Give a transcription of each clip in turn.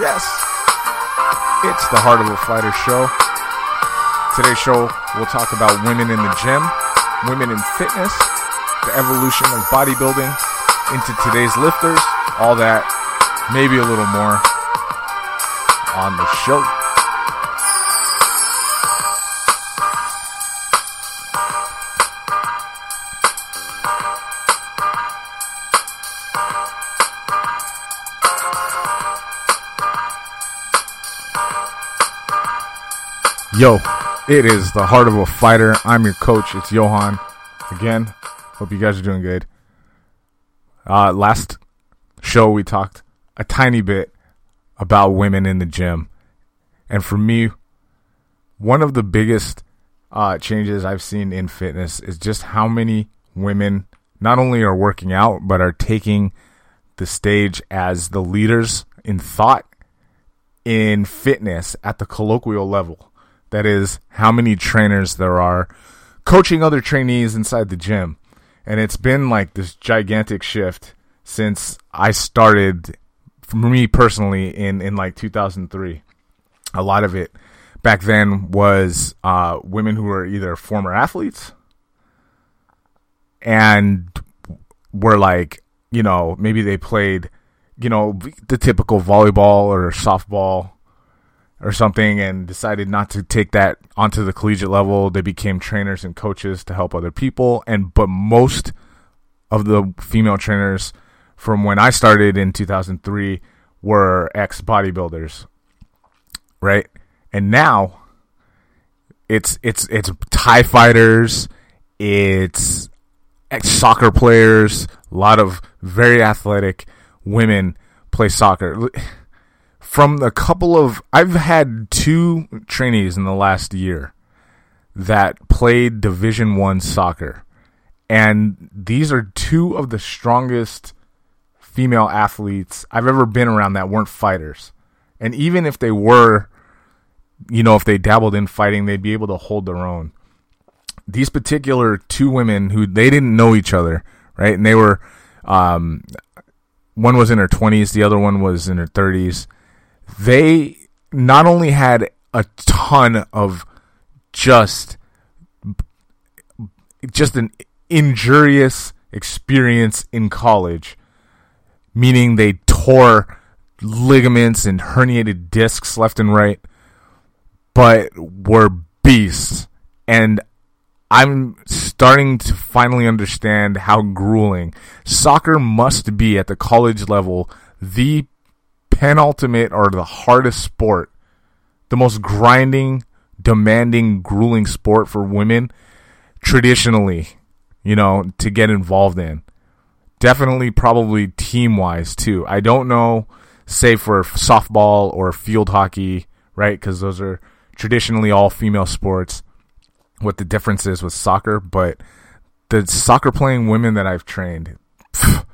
Yes, it's the Heart of a Fighter show. Today's show, we'll talk about women in the gym, women in fitness, the evolution of bodybuilding into today's lifters, all that, maybe a little more on the show. Yo, it is the heart of a fighter. I'm your coach. It's Johan. Again, hope you guys are doing good. Uh, last show we talked a tiny bit about women in the gym, and for me, one of the biggest uh, changes I've seen in fitness is just how many women not only are working out but are taking the stage as the leaders in thought in fitness at the colloquial level that is how many trainers there are coaching other trainees inside the gym. And it's been like this gigantic shift since I started for me personally in, in like 2003. A lot of it back then was uh, women who were either former athletes and were like, you know, maybe they played, you know, the typical volleyball or softball or something and decided not to take that onto the collegiate level. They became trainers and coaches to help other people. And but most of the female trainers from when I started in 2003 were ex bodybuilders, right? And now it's it's it's Thai fighters, it's ex soccer players, a lot of very athletic women play soccer from a couple of I've had two trainees in the last year that played Division 1 soccer. And these are two of the strongest female athletes I've ever been around that weren't fighters. And even if they were you know, if they dabbled in fighting, they'd be able to hold their own. These particular two women who they didn't know each other, right? And they were um one was in her 20s, the other one was in her 30s they not only had a ton of just just an injurious experience in college, meaning they tore ligaments and herniated discs left and right, but were beasts. And I'm starting to finally understand how grueling soccer must be at the college level, the penultimate or the hardest sport, the most grinding, demanding, grueling sport for women traditionally, you know, to get involved in. Definitely, probably team wise too. I don't know, say for softball or field hockey, right? Because those are traditionally all female sports. What the difference is with soccer, but the soccer playing women that I've trained, pff,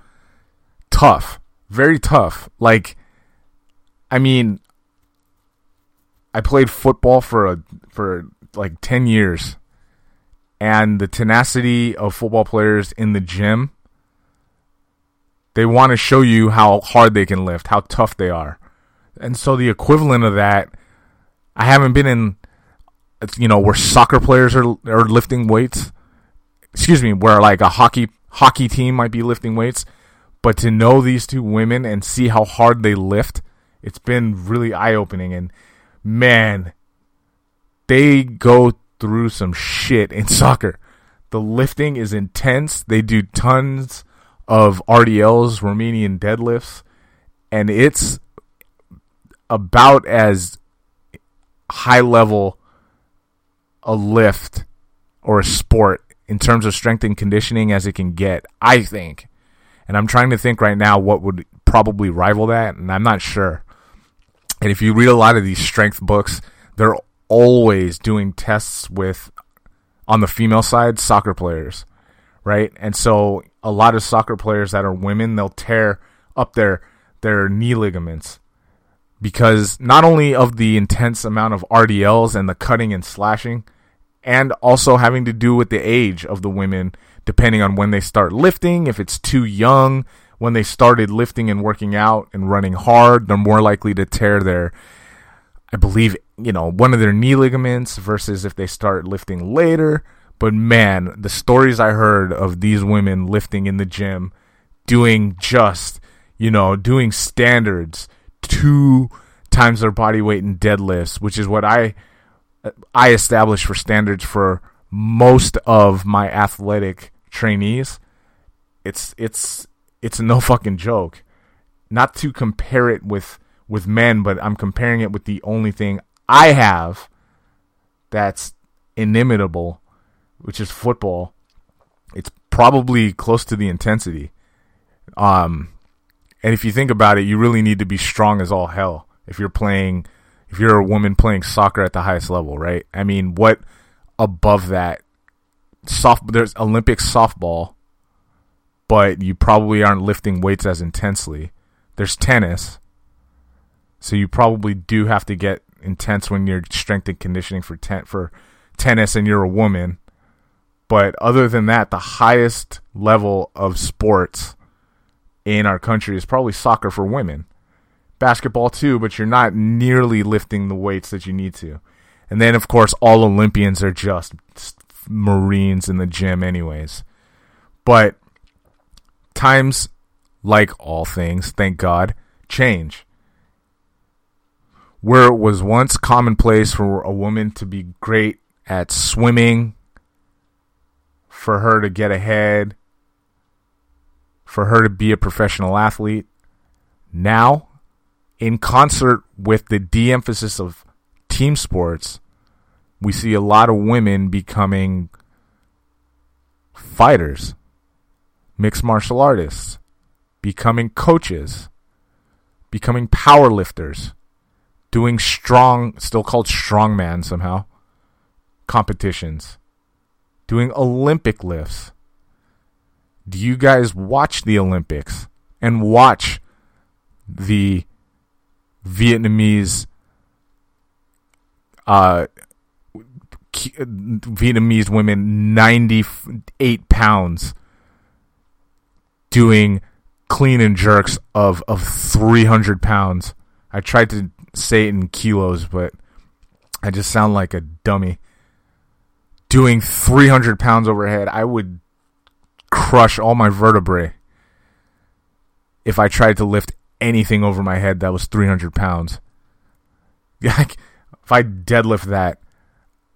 tough, very tough. Like I mean, I played football for a for like 10 years and the tenacity of football players in the gym they want to show you how hard they can lift, how tough they are. And so the equivalent of that I haven't been in you know where soccer players are are lifting weights. Excuse me, where like a hockey hockey team might be lifting weights, but to know these two women and see how hard they lift it's been really eye opening and man, they go through some shit in soccer. The lifting is intense. They do tons of RDLs, Romanian deadlifts, and it's about as high level a lift or a sport in terms of strength and conditioning as it can get, I think. And I'm trying to think right now what would probably rival that, and I'm not sure. And if you read a lot of these strength books, they're always doing tests with, on the female side, soccer players, right? And so a lot of soccer players that are women, they'll tear up their their knee ligaments because not only of the intense amount of RDLs and the cutting and slashing, and also having to do with the age of the women, depending on when they start lifting, if it's too young, when they started lifting and working out and running hard, they're more likely to tear their, I believe, you know, one of their knee ligaments versus if they start lifting later. But man, the stories I heard of these women lifting in the gym, doing just, you know, doing standards two times their body weight in deadlifts, which is what I I established for standards for most of my athletic trainees. It's it's it's no fucking joke. Not to compare it with with men, but I'm comparing it with the only thing I have that's inimitable, which is football. It's probably close to the intensity. Um, and if you think about it, you really need to be strong as all hell if you're playing, if you're a woman playing soccer at the highest level, right? I mean, what above that? Soft, there's Olympic softball, but you probably aren't lifting weights as intensely. There's tennis, so you probably do have to get intense when you're strength and conditioning for ten for tennis and you're a woman. But other than that, the highest level of sports in our country is probably soccer for women. Basketball too, but you're not nearly lifting the weights that you need to. And then of course all Olympians are just Marines in the gym anyways. But times like all things, thank God, change. Where it was once commonplace for a woman to be great at swimming, for her to get ahead, for her to be a professional athlete. Now, in concert with the de emphasis of team sports, we see a lot of women becoming fighters, mixed martial artists, becoming coaches, becoming power lifters, doing strong, still called strongman somehow, competitions, doing Olympic lifts. Do you guys watch the Olympics and watch the Vietnamese uh, Vietnamese women 98 pounds doing clean and jerks of, of 300 pounds. I tried to say it in kilos, but I just sound like a dummy. Doing 300 pounds overhead, I would crush all my vertebrae if I tried to lift anything over my head that was 300 pounds. Like, if I deadlift that,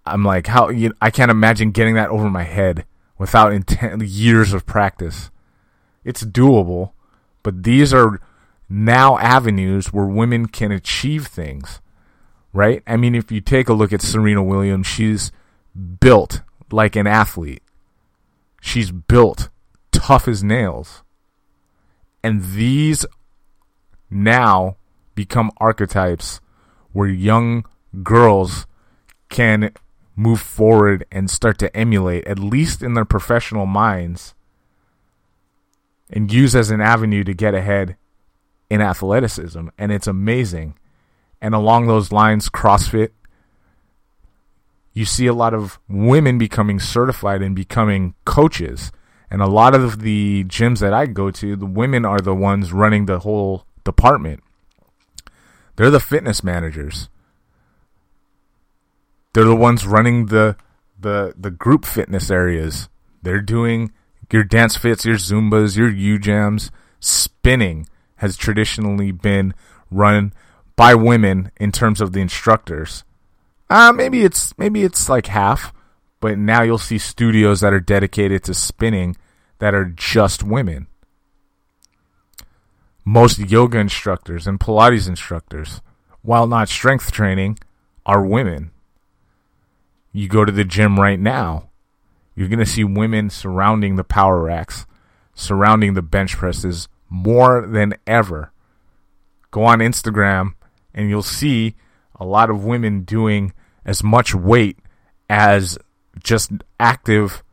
I'm like, how you, I can't imagine getting that over my head without intent, years of practice. It's doable, but these are now avenues where women can achieve things, right? I mean, if you take a look at Serena Williams, she's built like an athlete. She's built tough as nails. And these now become archetypes where young girls can move forward and start to emulate, at least in their professional minds, and use as an avenue to get ahead in athleticism. And it's amazing. And along those lines, CrossFit you see a lot of women becoming certified and becoming coaches. And a lot of the gyms that I go to, the women are the ones running the whole department. They're the fitness managers. They're the ones running the the the group fitness areas. They're doing your dance fits, your zumbas, your U jams. Spinning has traditionally been run by women in terms of the instructors. Uh, maybe it's maybe it's like half, but now you'll see studios that are dedicated to spinning that are just women. Most yoga instructors and Pilates instructors, while not strength training, are women. You go to the gym right now, you're going to see women surrounding the power racks, surrounding the bench presses more than ever. Go on Instagram and you'll see a lot of women doing as much weight as just active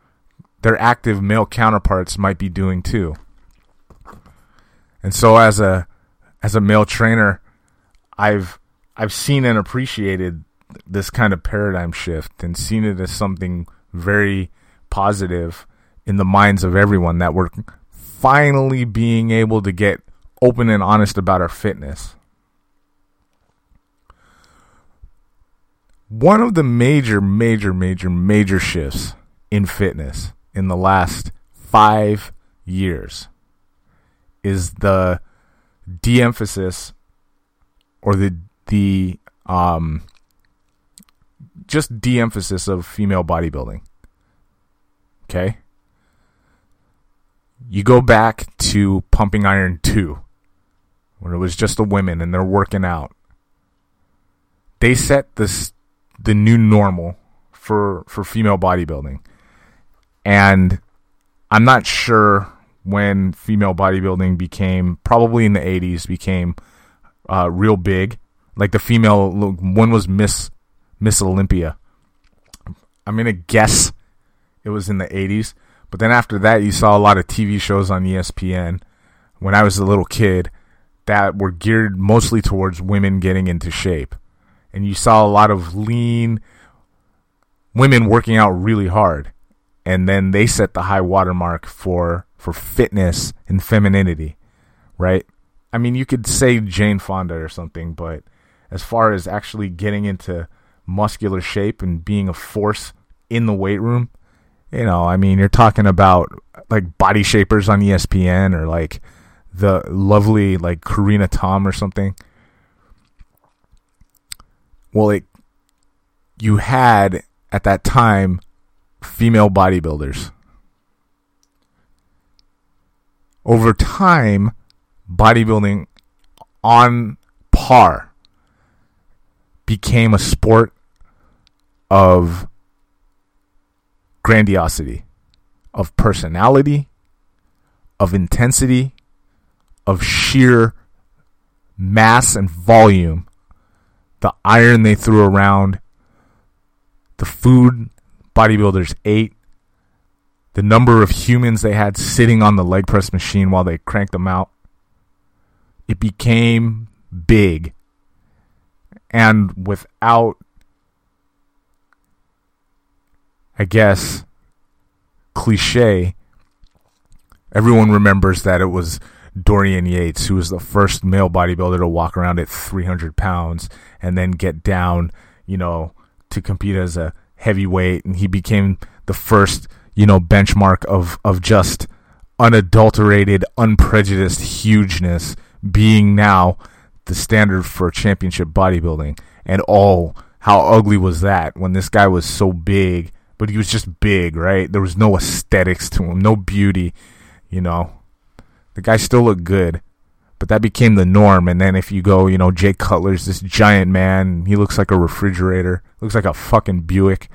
their active male counterparts might be doing too. And so as a as a male trainer, I've I've seen and appreciated this kind of paradigm shift and seen it as something very positive in the minds of everyone that we're finally being able to get open and honest about our fitness. One of the major, major, major, major shifts in fitness in the last five years is the de-emphasis or the the um just de-emphasis of female bodybuilding. Okay? You go back to Pumping Iron 2 when it was just the women and they're working out. They set this the new normal for for female bodybuilding. And I'm not sure when female bodybuilding became probably in the 80s became uh, real big. Like the female one was Miss Miss Olympia. I'm gonna guess it was in the 80s, but then after that, you saw a lot of TV shows on ESPN when I was a little kid that were geared mostly towards women getting into shape, and you saw a lot of lean women working out really hard, and then they set the high watermark for for fitness and femininity, right? I mean, you could say Jane Fonda or something, but as far as actually getting into muscular shape and being a force in the weight room, you know, I mean, you're talking about like body shapers on ESPN or like the lovely like Karina Tom or something. Well, it you had at that time female bodybuilders over time, bodybuilding on par became a sport of grandiosity, of personality, of intensity, of sheer mass and volume. The iron they threw around, the food bodybuilders ate, the number of humans they had sitting on the leg press machine while they cranked them out. It became big. And without, I guess, cliche, everyone remembers that it was Dorian Yates, who was the first male bodybuilder to walk around at 300 pounds and then get down, you know, to compete as a heavyweight. And he became the first you know benchmark of of just unadulterated, unprejudiced hugeness being now the standard for championship bodybuilding. And oh, how ugly was that when this guy was so big, but he was just big, right? There was no aesthetics to him, no beauty, you know. The guy still looked good, but that became the norm. And then if you go, you know, Jay Cutler's this giant man, he looks like a refrigerator, looks like a fucking Buick.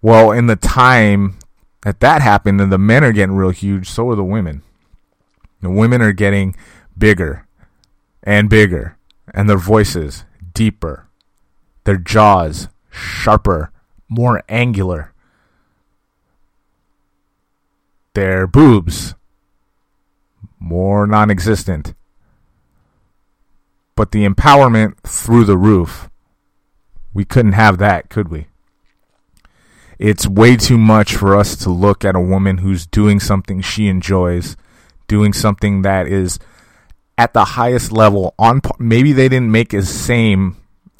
Well, in the time that that happened, and the men are getting real huge, so are the women. The women are getting bigger and bigger, and their voices deeper, their jaws sharper, more angular, their boobs more non existent. But the empowerment through the roof, we couldn't have that, could we? it's way too much for us to look at a woman who's doing something she enjoys, doing something that is at the highest level on maybe they didn't make the same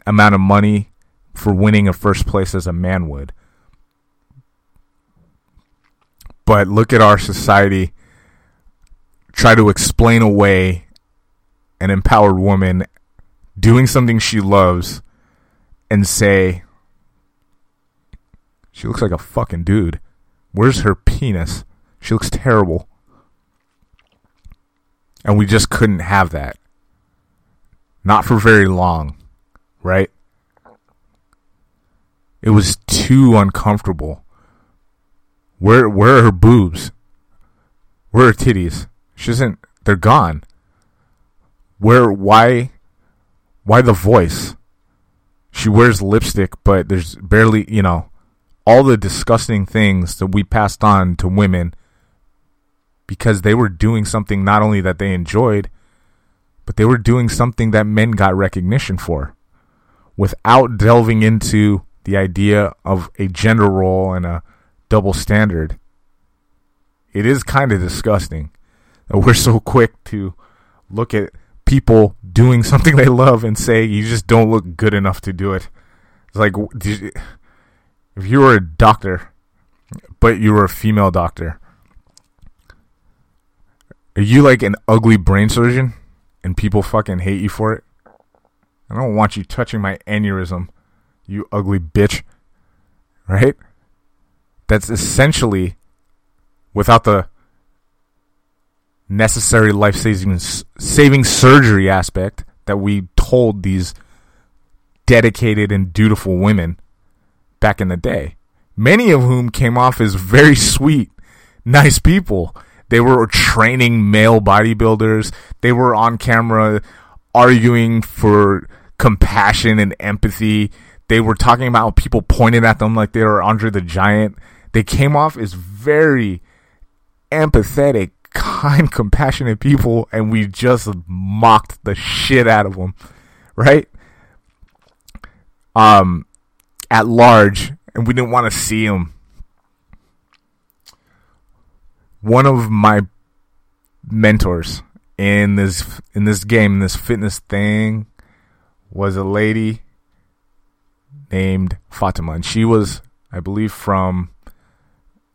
amount of money for winning a first place as a man would. But look at our society try to explain away an empowered woman doing something she loves and say she looks like a fucking dude. Where's her penis? She looks terrible. And we just couldn't have that. Not for very long, right? It was too uncomfortable. Where where are her boobs? Where are her titties? She isn't they're gone. Where why why the voice? She wears lipstick, but there's barely, you know, all the disgusting things that we passed on to women because they were doing something not only that they enjoyed, but they were doing something that men got recognition for without delving into the idea of a gender role and a double standard. it is kind of disgusting that we're so quick to look at people doing something they love and say you just don't look good enough to do it. It's like if you were a doctor, but you were a female doctor, are you like an ugly brain surgeon and people fucking hate you for it? I don't want you touching my aneurysm, you ugly bitch. Right? That's essentially without the necessary life saving surgery aspect that we told these dedicated and dutiful women back in the day. Many of whom came off as very sweet, nice people. They were training male bodybuilders. They were on camera arguing for compassion and empathy. They were talking about people pointing at them like they were Andre the Giant. They came off as very empathetic, kind, compassionate people, and we just mocked the shit out of them, right? Um, at large, and we didn't want to see them. One of my mentors in this in this game, in this fitness thing, was a lady named Fatima, and she was, I believe, from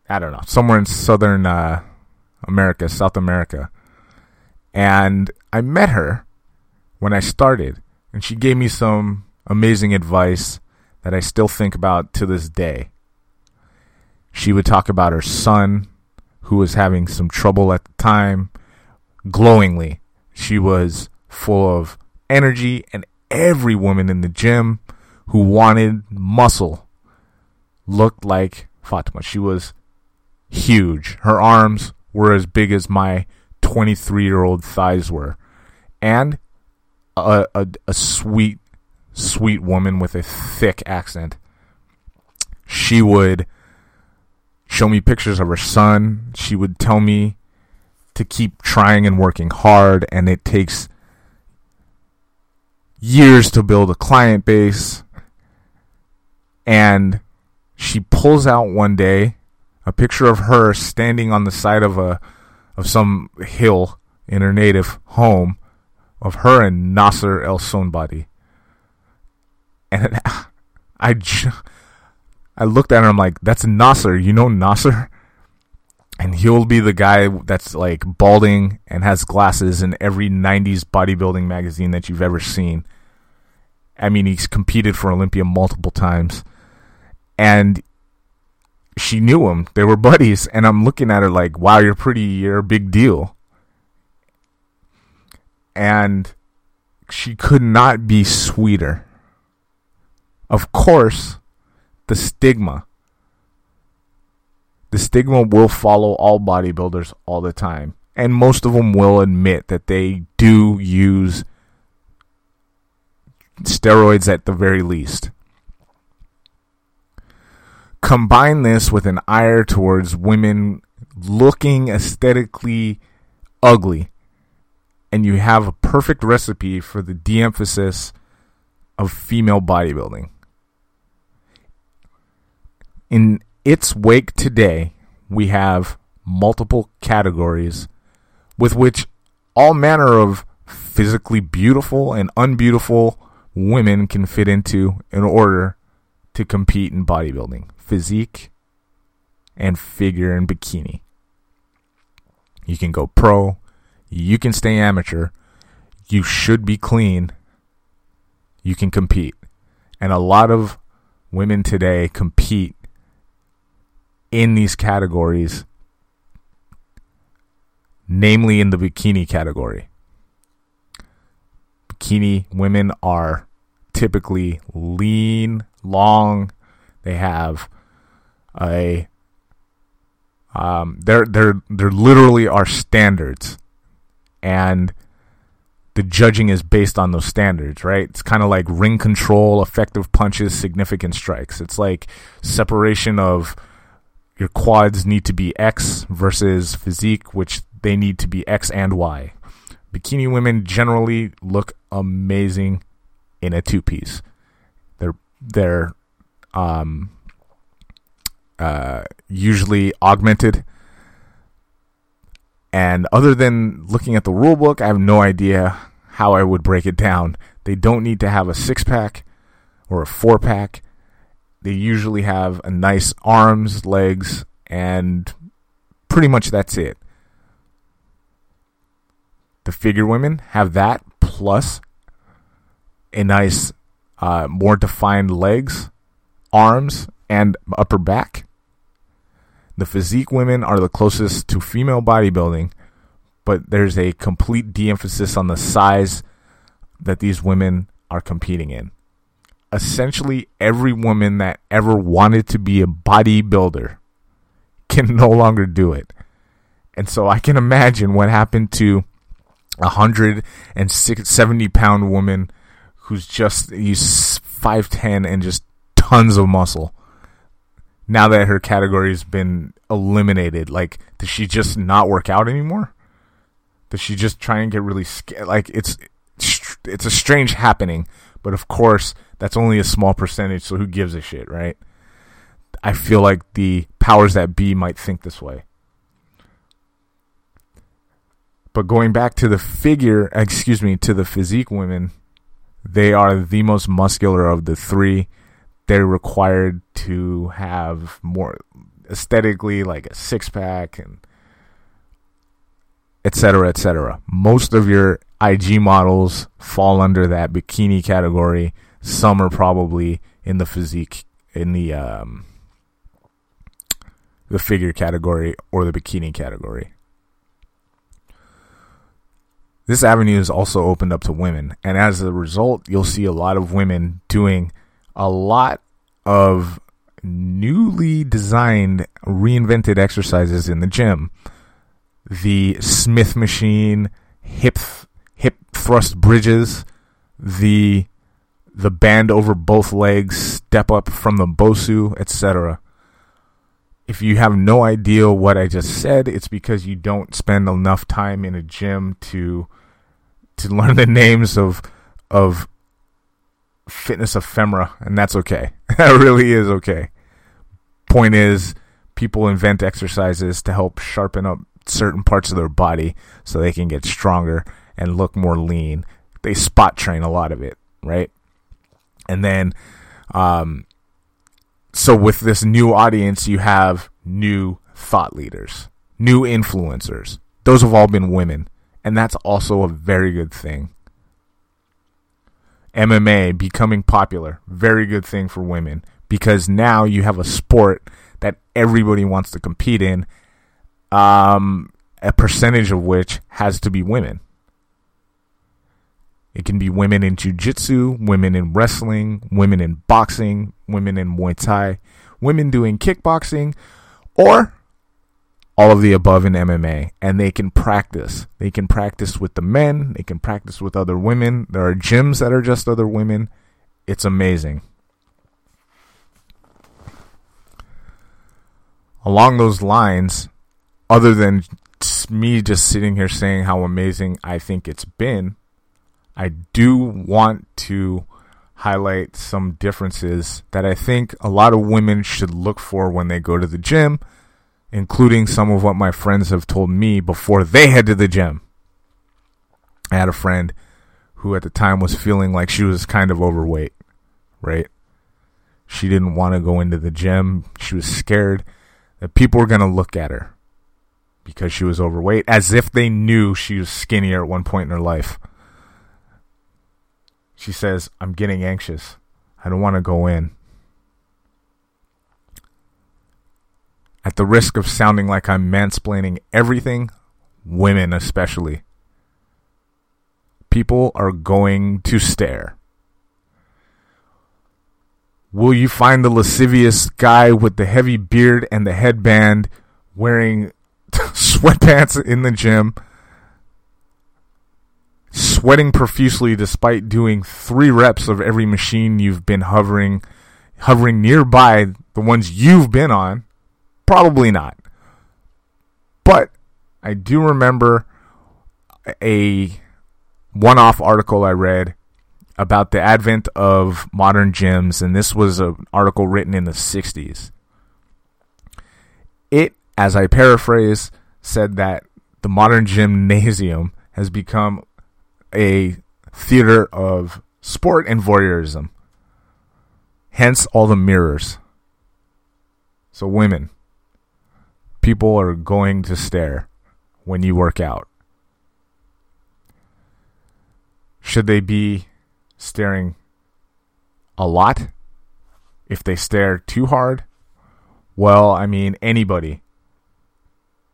I don't know, somewhere in southern uh, America, South America. And I met her when I started, and she gave me some amazing advice that I still think about to this day. She would talk about her son, who was having some trouble at the time, glowingly. She was full of energy, and every woman in the gym who wanted muscle looked like Fatima. She was huge. Her arms were as big as my 23 year old thighs were. And a, a, a sweet, sweet woman with a thick accent. She would show me pictures of her son. She would tell me to keep trying and working hard, and it takes years to build a client base. And she pulls out one day a picture of her standing on the side of a of some hill in her native home of her and Nasser El Sonbaty. And I, I looked at her. I'm like, "That's Nasser. You know Nasser." And he'll be the guy that's like balding and has glasses in every '90s bodybuilding magazine that you've ever seen. I mean, he's competed for Olympia multiple times, and she knew him. They were buddies, and I'm looking at her like, "Wow, you're pretty. You're a big deal." And she could not be sweeter. Of course, the stigma. The stigma will follow all bodybuilders all the time, and most of them will admit that they do use steroids at the very least combine this with an ire towards women looking aesthetically ugly, and you have a perfect recipe for the de emphasis of female bodybuilding. In its wake today, we have multiple categories with which all manner of physically beautiful and unbeautiful women can fit into in order to compete in bodybuilding physique and figure and bikini. You can go pro, you can stay amateur, you should be clean, you can compete. And a lot of women today compete in these categories, namely in the bikini category. Bikini women are typically lean, long, they have a um, there there there literally are standards, and the judging is based on those standards, right? It's kind of like ring control, effective punches, significant strikes. It's like separation of your quads need to be X versus physique, which they need to be X and Y. Bikini women generally look amazing in a two piece. They're they're um, uh, usually augmented And other than looking at the rule book, I have no idea how I would break it down. They don't need to have a six pack or a four pack. They usually have a nice arms, legs, and pretty much that's it. The figure women have that plus a nice, uh, more defined legs, arms, and upper back. The physique women are the closest to female bodybuilding, but there's a complete de emphasis on the size that these women are competing in. Essentially, every woman that ever wanted to be a bodybuilder can no longer do it. And so I can imagine what happened to a hundred and seventy pound woman who's just he's five ten and just tons of muscle now that her category's been eliminated, like, does she just not work out anymore? Does she just try and get really scared? Like, it's it's a strange happening, but of course, that's only a small percentage. So who gives a shit, right? I feel like the powers that be might think this way. But going back to the figure, excuse me, to the physique women, they are the most muscular of the three they're required to have more aesthetically like a six pack and etc etc most of your ig models fall under that bikini category. Some are probably in the physique in the um the figure category or the bikini category. This avenue is also opened up to women and as a result you'll see a lot of women doing a lot of newly designed, reinvented exercises in the gym. The Smith machine, hip hip thrust bridges, the the band over both legs, step up from the Bosu, etc. If you have no idea what I just said, it's because you don't spend enough time in a gym to to learn the names of of fitness ephemera, and that's okay. that really is okay. Point is, people invent exercises to help sharpen up certain parts of their body so they can get stronger and look more lean. They spot train a lot of it, right? And then, um, so with this new audience, you have new thought leaders, new influencers. Those have all been women, and that's also a very good thing. MMA becoming popular. Very good thing for women because now you have a sport that everybody wants to compete in. Um, a percentage of which has to be women. It can be women in jujitsu, women in wrestling, women in boxing, women in Muay Thai, women doing kickboxing, or all of the above in MMA and they can practice. They can practice with the men, they can practice with other women. There are gyms that are just other women. It's amazing. Along those lines, other than me just sitting here saying how amazing I think it's been, I do want to highlight some differences that I think a lot of women should look for when they go to the gym including some of what my friends have told me before they head to the gym. I had a friend who at the time was feeling like she was kind of overweight, right? She didn't want to go into the gym. She was scared that people were going to look at her because she was overweight, as if they knew she was skinnier at one point in her life. She says, I'm getting anxious. I don't want to go in. At the risk of sounding like I'm mansplaining everything, women especially, people are going to stare. Will you find the lascivious guy with the heavy beard and the headband wearing sweatpants in the gym, sweating profusely despite doing three reps of every machine you've been hovering hovering nearby the ones you've been on Probably not. But I do remember a one off article I read about the advent of modern gyms, and this was an article written in the 60s. It, as I paraphrase, said that the modern gymnasium has become a theater of sport and voyeurism. Hence all the mirrors. So, women, people are going to stare when you work out. Should they be staring a lot? If they stare too hard? Well, I mean, anybody.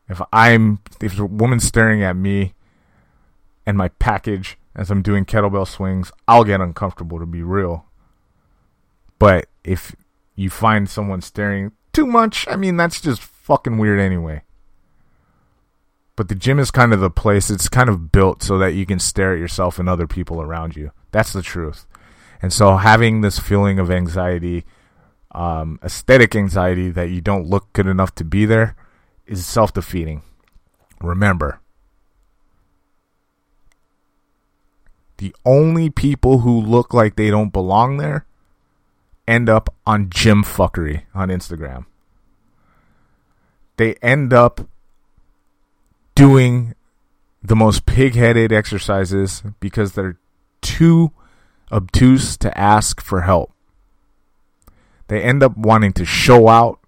If I'm, if a woman's staring at me and my package as I'm doing kettlebell swings, I'll get uncomfortable to be real. But if you find someone staring too much, I mean, that's just fucking weird anyway. But the gym is kind of the place, it's kind of built so that you can stare at yourself and other people around you. That's the truth. And so having this feeling of anxiety, um, aesthetic anxiety that you don't look good enough to be there is self defeating. Remember, the only people who look like they don't belong there end up on gym fuckery on Instagram. They end up doing the most pig headed exercises because they're too obtuse to ask for help. They end up wanting to show out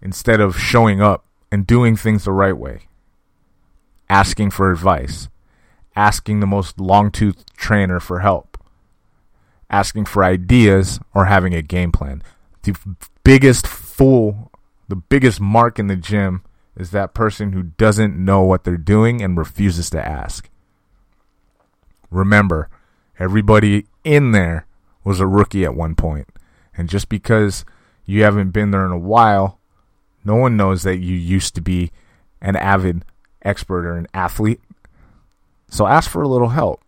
instead of showing up and doing things the right way. Asking for advice. Asking the most long toothed trainer for help. Asking for ideas or having a game plan. The biggest fool, the biggest mark in the gym is that person who doesn't know what they're doing and refuses to ask. Remember, everybody in there was a rookie at one point. And just because you haven't been there in a while, no one knows that you used to be an avid expert or an athlete. So ask for a little help.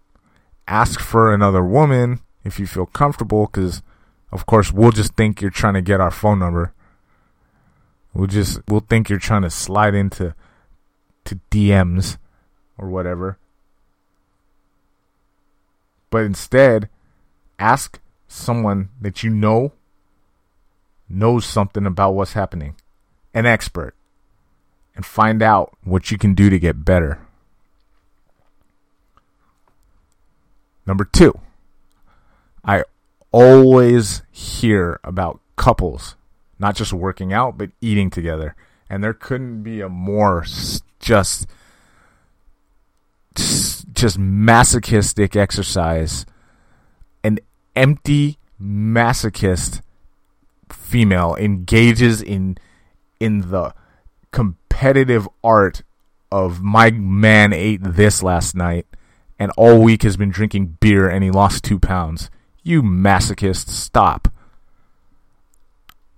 Ask for another woman if you feel comfortable, because of course we'll just think you're trying to get our phone number We'll just we'll think you're trying to slide into to DMs or whatever. But instead, ask someone that you know knows something about what's happening, an expert, and find out what you can do to get better. Number two, I always hear about couples not just working out, but eating together. And there couldn't be a more just just masochistic exercise. An empty masochist female engages in in the competitive art of my man ate this last night and all week has been drinking beer and he lost two pounds. You masochist, stop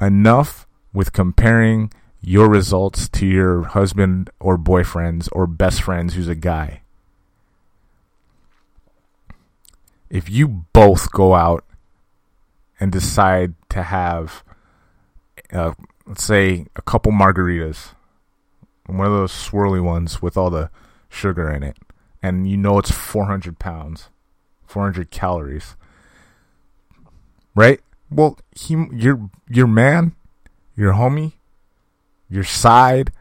enough with comparing your results to your husband or boyfriend's or best friend's who's a guy. If you both go out and decide to have, uh, let's say, a couple margaritas, one of those swirly ones with all the sugar in it, and you know it's 400 pounds, 400 calories, right? Well, he, your your man, your homie, your side,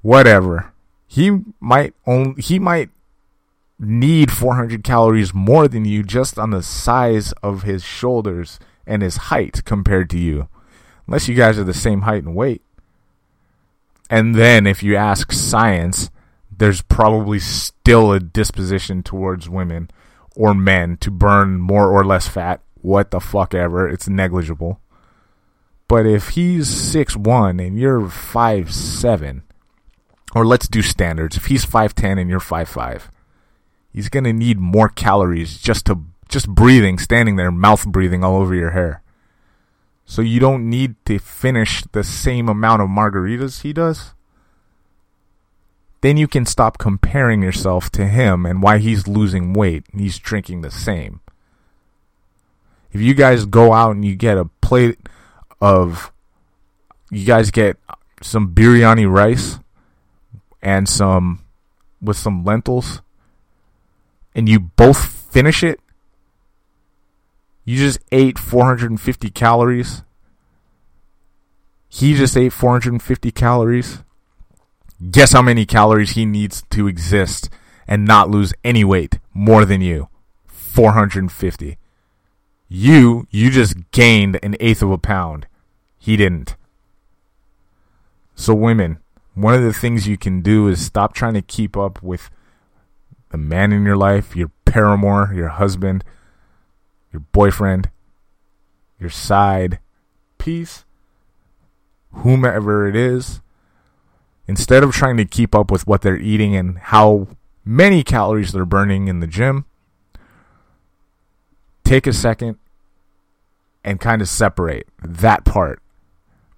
whatever. He might only he might need 400 calories more than you just on the size of his shoulders and his height compared to you. Unless you guys are the same height and weight. And then if you ask science, there's probably still a disposition towards women or men to burn more or less fat what the fuck ever. It's negligible. But if he's six one and you're five seven, or let's do standards. If he's five ten and you're five five, he's gonna need more calories just to just breathing, standing there, mouth breathing all over your hair. So you don't need to finish the same amount of margaritas he does. Then you can stop comparing yourself to him and why he's losing weight. He's drinking the same if you guys go out and you get a plate of you guys get some biryani rice and some with some lentils and you both finish it you just ate 450 calories he just ate 450 calories Guess how many calories he needs to exist and not lose any weight more than you? 450. You, you just gained an eighth of a pound. He didn't. So, women, one of the things you can do is stop trying to keep up with the man in your life, your paramour, your husband, your boyfriend, your side piece, whomever it is. Instead of trying to keep up with what they're eating and how many calories they're burning in the gym, take a second and kind of separate that part.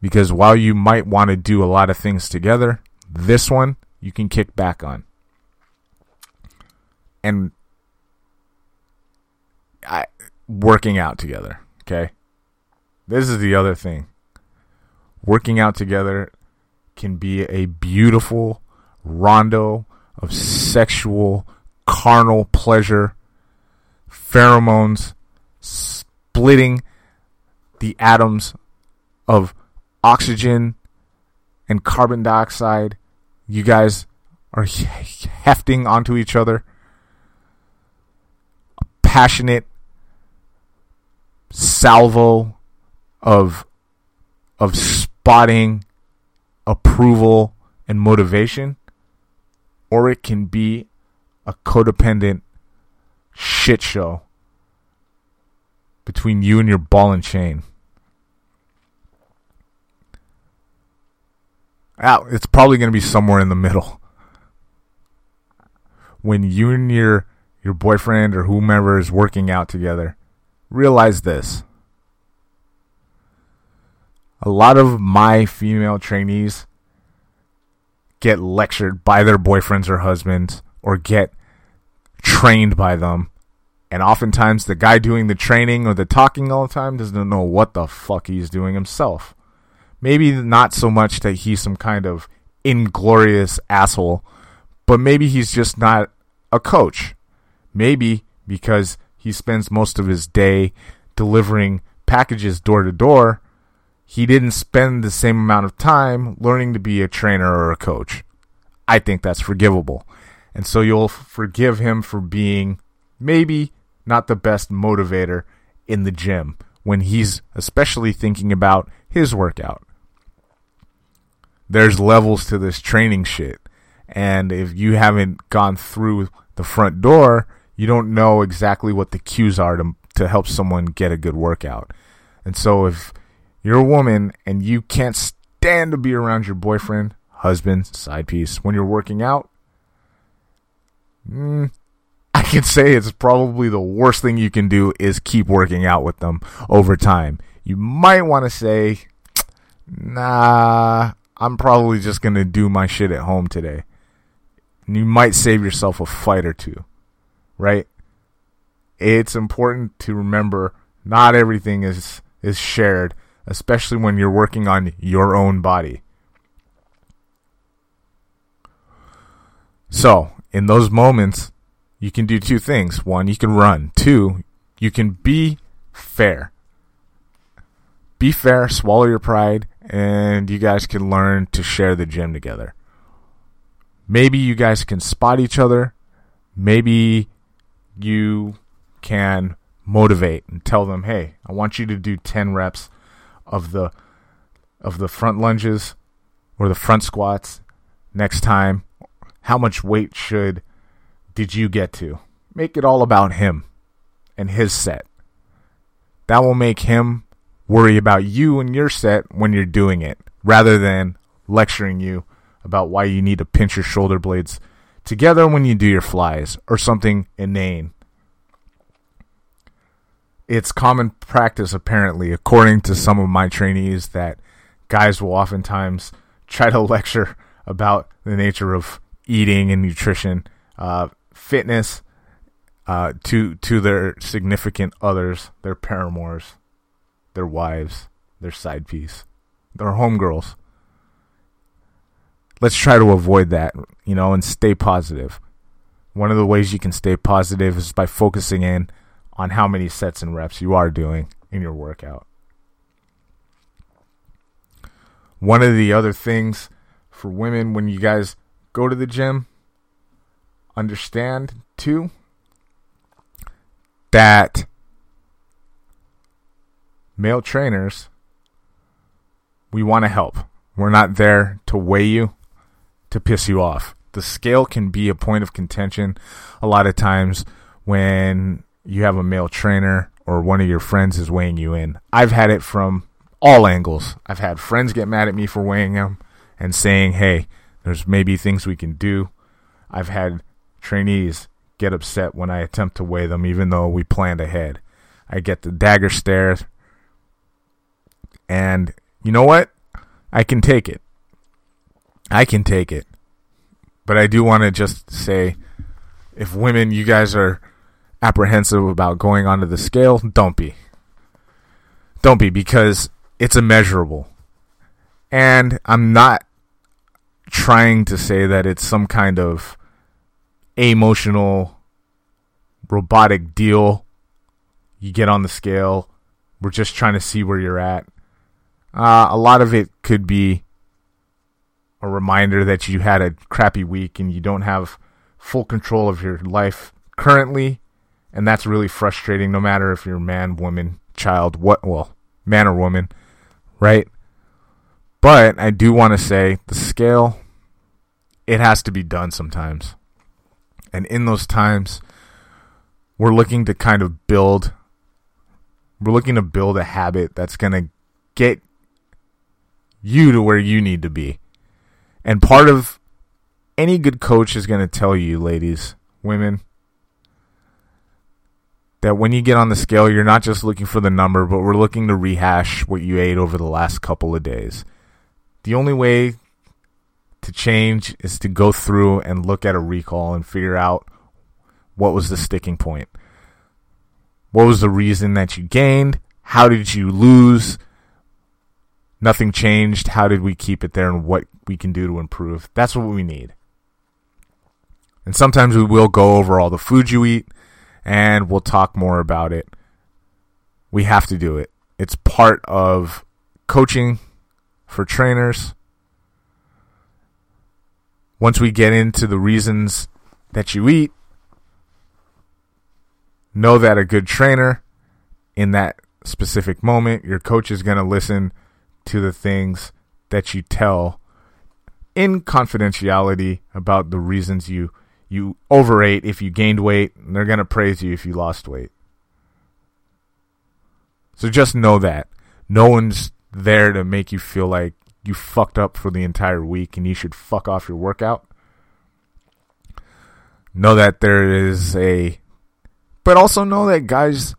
Because while you might want to do a lot of things together, this one you can kick back on. And I, working out together, okay? This is the other thing. Working out together can be a beautiful rondo of sexual, carnal pleasure, pheromones, splitting the atoms of oxygen and carbon dioxide. You guys are hefting onto each other. A passionate salvo of of spotting approval and motivation or it can be a codependent shit show between you and your ball and chain. It's probably going to be somewhere in the middle. When you and your your boyfriend or whomever is working out together, realize this. A lot of my female trainees get lectured by their boyfriends or husbands or get trained by them. And oftentimes the guy doing the training or the talking all the time doesn't know what the fuck he's doing himself. Maybe not so much that he's some kind of inglorious asshole, but maybe he's just not a coach. Maybe because he spends most of his day delivering packages door to door, he didn't spend the same amount of time learning to be a trainer or a coach. I think that's forgivable. And so you'll forgive him for being maybe not the best motivator in the gym when he's especially thinking about his workout there's levels to this training shit. And if you haven't gone through the front door, you don't know exactly what the cues are to, to help someone get a good workout. And so if you're a woman and you can't stand to be around your boyfriend, husband, side piece when you're working out, mm, I can say it's probably the worst thing you can do is keep working out with them over time. You might want to say, nah, I'm probably just going to do my shit at home today. And you might save yourself a fight or two, right? It's important to remember not everything is is shared, especially when you're working on your own body. So, in those moments, you can do two things. One, you can run. Two, you can be fair. Be fair, swallow your pride, and you guys can learn to share the gym together. Maybe you guys can spot each other. Maybe you can motivate and tell them, "Hey, I want you to do 10 reps of the of the front lunges or the front squats next time. How much weight should did you get to?" Make it all about him and his set. That will make him worry about you and your set when you're doing it rather than lecturing you about why you need to pinch your shoulder blades together when you do your flies or something inane. It's common practice, apparently, according to some of my trainees, that guys will oftentimes try to lecture about the nature of eating and nutrition, uh, fitness, uh, to to their significant others, their paramours their wives, their side piece, their homegirls. Let's try to avoid that, you know, and stay positive. One of the ways you can stay positive is by focusing in on how many sets and reps you are doing in your workout. One of the other things for women when you guys go to the gym, understand too that male trainers, we want to help. We're not there to weigh you, to piss you off. The scale can be a point of contention a lot of times when you have a male trainer or one of your friends is weighing you in. I've had it from all angles. I've had friends get mad at me for weighing them and saying, hey, there's maybe things we can do. I've had trainees get upset when I attempt to weigh them, even though we planned ahead. I get the dagger stares. And you know what? I can take it. I can take it. But I do want to just say if women, you guys are apprehensive about going onto the scale, don't be. Don't be because it's immeasurable. And I'm not trying to say that it's some kind of emotional robotic deal. You get on the scale. We're just trying to see where you're at. Uh, a lot of it could be a reminder that you had a crappy week and you don't have full control of your life currently, and that's really frustrating. No matter if you're man, woman, child, what well, man or woman, right? But I do want to say the scale, it has to be done sometimes. And in those times, we're looking to kind of build, we're looking to build a habit that's going to get you to where you need to be. And part of any good coach is going to tell you, ladies, women, that when you get on the scale, you're not just looking for the number, but we're looking to rehash what you ate over the last couple of days. The only way to change is to go through and look at a recall and figure out what was the sticking point. What was the reason that you gained? How did you lose? Nothing changed. How did we keep it there and what we can do to improve? That's what we need. And sometimes we will go over all the food you eat and we'll talk more about it. We have to do it. It's part of coaching for trainers. Once we get into the reasons that you eat, know that a good trainer in that specific moment, your coach is going to listen to the things that you tell in confidentiality about the reasons you you overate if you gained weight, and they're going to praise you if you lost weight. So just know that. No one's there to make you feel like you fucked up for the entire week and you should fuck off your workout. Know that there is a. But also know that guys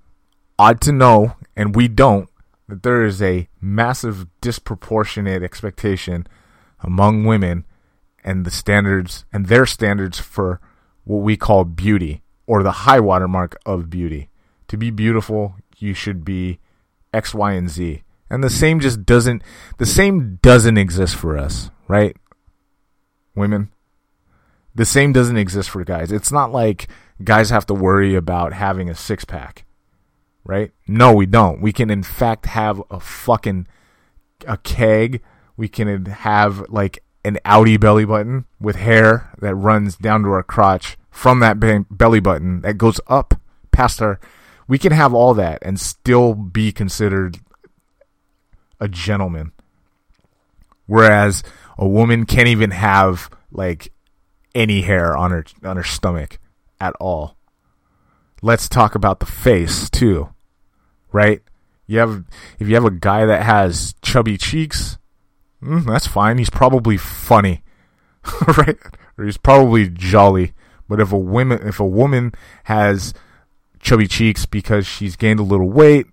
ought to know, and we don't, that there is a massive disproportionate expectation among women and the standards and their standards for what we call beauty or the high watermark of beauty. To be beautiful, you should be X, Y, and Z. And the same just doesn't the same doesn't exist for us, right? Women. The same doesn't exist for guys. It's not like guys have to worry about having a six pack. Right? No, we don't. We can in fact have a fucking a keg. We can have like an Audi belly button with hair that runs down to our crotch from that belly button that goes up past our. We can have all that and still be considered a gentleman. Whereas a woman can't even have like any hair on her on her stomach at all. Let's talk about the face too. Right? You have if you have a guy that has chubby cheeks, mm, that's fine. He's probably funny, right? Or he's probably jolly. But if a woman if a woman has chubby cheeks because she's gained a little weight,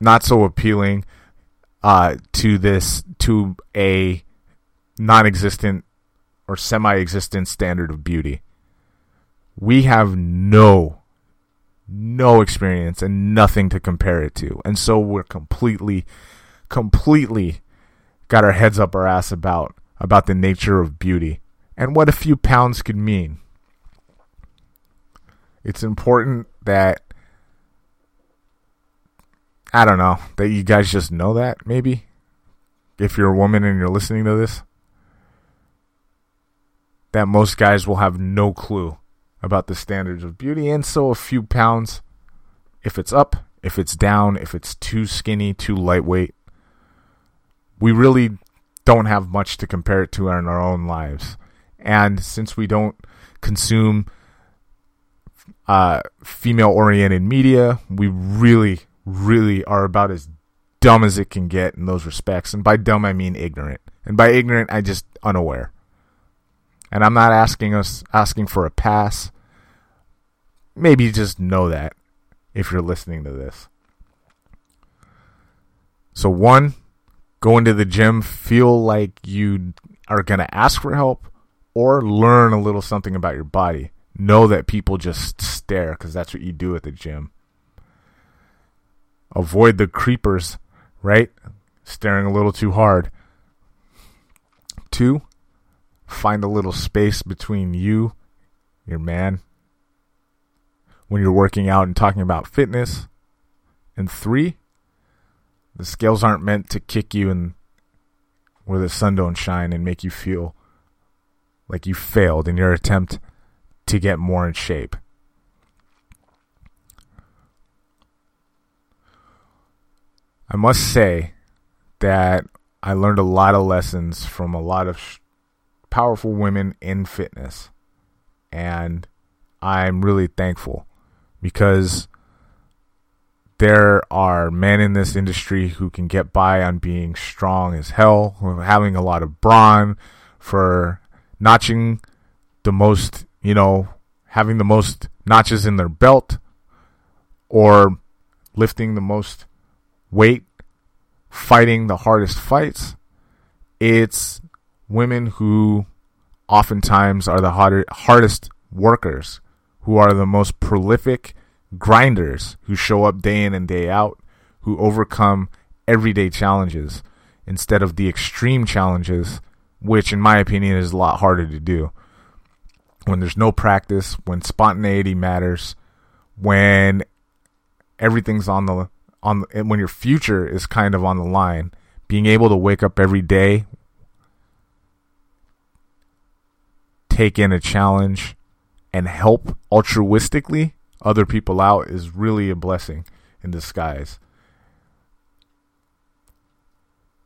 not so appealing uh, to this to a non-existent or semi-existent standard of beauty. We have no no experience and nothing to compare it to. And so we're completely completely got our heads up our ass about about the nature of beauty and what a few pounds could mean. It's important that I don't know, that you guys just know that maybe if you're a woman and you're listening to this. that most guys will have no clue about the standards of beauty, and so a few pounds, if it's up, if it's down, if it's too skinny, too lightweight, we really don't have much to compare it to in our own lives. And since we don't consume uh, female oriented media, we really, really are about as dumb as it can get in those respects. And by dumb, I mean ignorant. And by ignorant, I just unaware. And I'm not asking us asking for a pass. Maybe just know that if you're listening to this. So one, go into the gym, feel like you are going to ask for help or learn a little something about your body. Know that people just stare because that's what you do at the gym. Avoid the creepers, right? Staring a little too hard. Two, find a little space between you, your man, when you're working out and talking about fitness. And three, the scales aren't meant to kick you in where the sun don't shine and make you feel like you failed in your attempt to get more in shape. I must say that I learned a lot of lessons from a lot of sh- powerful women in fitness. And I'm really thankful because there are men in this industry who can get by on being strong as hell, having a lot of brawn, for notching the most, you know, having the most notches in their belt, or lifting the most weight, fighting the hardest fights. It's women who oftentimes are the harder, hardest workers, who are the most prolific grinders who show up day in and day out, who overcome everyday challenges instead of the extreme challenges, which, in my opinion, is a lot harder to do. When there's no practice, when spontaneity matters, when everything's on the on when your future is kind of on the line, being able to wake up every day, take in a challenge, and help altruistically other people out is really a blessing in disguise.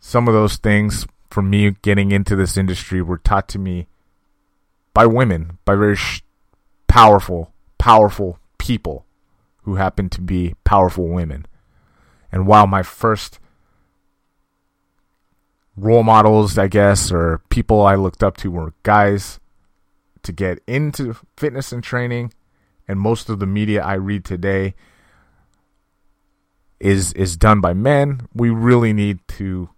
Some of those things for me getting into this industry were taught to me by women, by very sh- powerful, powerful people who happen to be powerful women. And while my first role models, I guess, or people I looked up to were guys to get into fitness and training, and most of the media I read today is is done by men. We really need to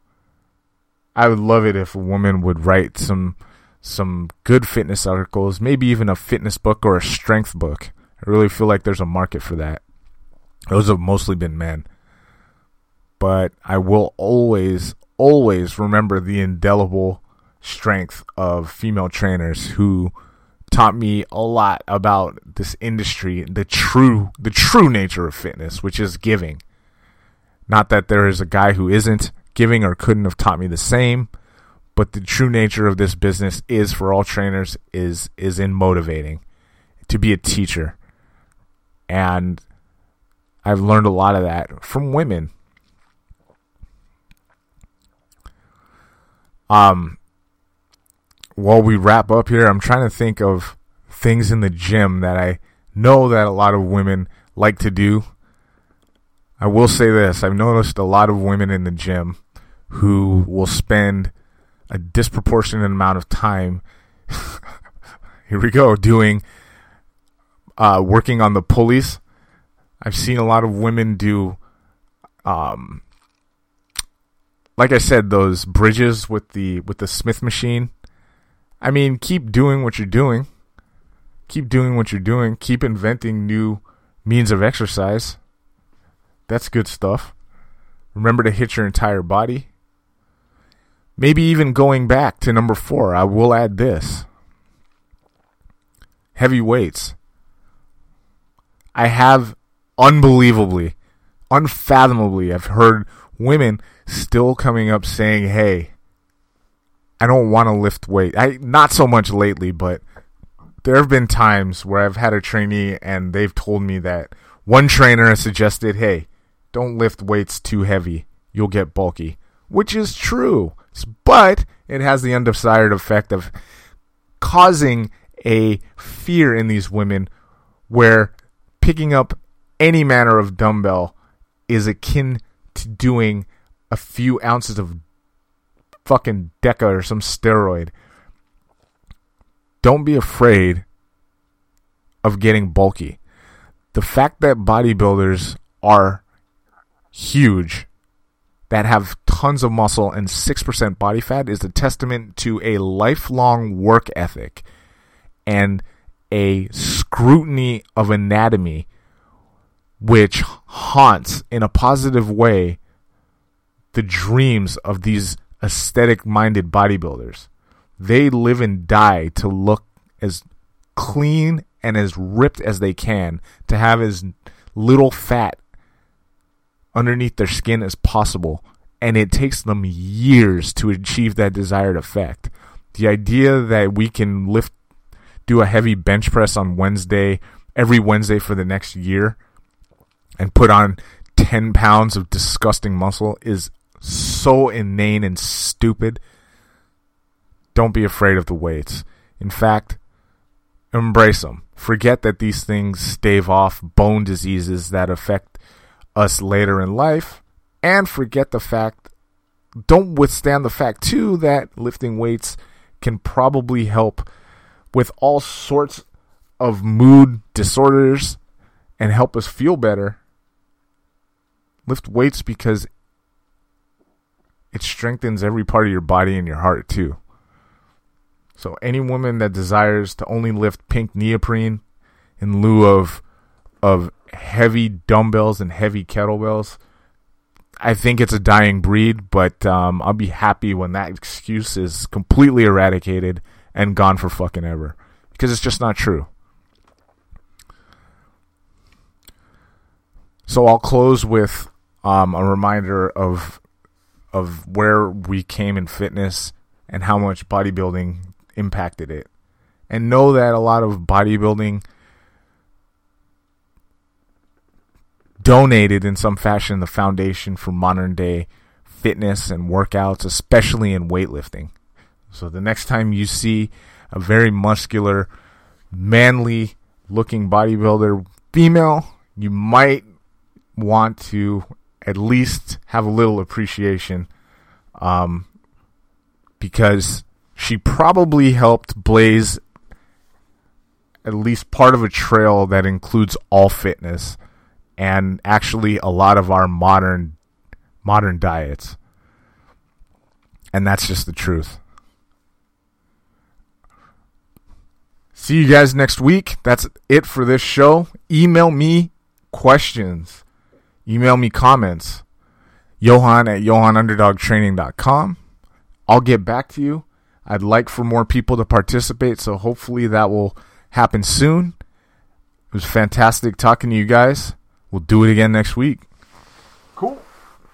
I would love it if a woman would write some some good fitness articles, maybe even a fitness book or a strength book. I really feel like there's a market for that. Those have mostly been men. But I will always, always remember the indelible strength of female trainers who taught me a lot about this industry, the true the true nature of fitness, which is giving. Not that there is a guy who isn't giving or couldn't have taught me the same, but the true nature of this business is for all trainers is is in motivating to be a teacher. And I've learned a lot of that from women. Um while we wrap up here, I'm trying to think of things in the gym that I know that a lot of women like to do. I will say this I've noticed a lot of women in the gym who will spend a disproportionate amount of time, here we go, doing, uh, working on the pulleys. I've seen a lot of women do, um, like I said, those bridges with the with the Smith machine. I mean, keep doing what you're doing. Keep doing what you're doing. Keep inventing new means of exercise. That's good stuff. Remember to hit your entire body. Maybe even going back to number four, I will add this heavy weights. I have unbelievably, unfathomably, I've heard women still coming up saying, hey, I don't want to lift weight. I not so much lately, but there have been times where I've had a trainee and they've told me that one trainer has suggested, "Hey, don't lift weights too heavy. You'll get bulky." Which is true, but it has the undesired effect of causing a fear in these women where picking up any manner of dumbbell is akin to doing a few ounces of fucking Deca or some steroid. Don't be afraid of getting bulky. The fact that bodybuilders are huge, that have tons of muscle and 6% body fat, is a testament to a lifelong work ethic and a scrutiny of anatomy which haunts in a positive way the dreams of these aesthetic minded bodybuilders. They live and die to look as clean and as ripped as they can, to have as little fat underneath their skin as possible. And it takes them years to achieve that desired effect. The idea that we can lift, do a heavy bench press on Wednesday, every Wednesday for the next year, and put on 10 pounds of disgusting muscle is so inane and stupid. Don't be afraid of the weights. In fact, embrace them. Forget that these things stave off bone diseases that affect us later in life, and forget the fact, don't withstand the fact too that lifting weights can probably help with all sorts of mood disorders and help us feel better. Lift weights because it strengthens every part of your body and your heart too. So any woman that desires to only lift pink neoprene in lieu of of heavy dumbbells and heavy kettlebells, I think it's a dying breed. But um, I'll be happy when that excuse is completely eradicated and gone for fucking ever because it's just not true. So I'll close with um, a reminder of of where we came in fitness and how much bodybuilding impacted it. And know that a lot of bodybuilding donated in some fashion the foundation for modern day fitness and workouts, especially in weightlifting. So the next time you see a very muscular, manly looking bodybuilder female, you might want to at least have a little appreciation um, because she probably helped blaze at least part of a trail that includes all fitness and actually a lot of our modern modern diets. And that's just the truth. See you guys next week. That's it for this show. Email me questions email me comments. Johan at johannunderdogtraining.com. I'll get back to you. I'd like for more people to participate, so hopefully that will happen soon. It was fantastic talking to you guys. We'll do it again next week.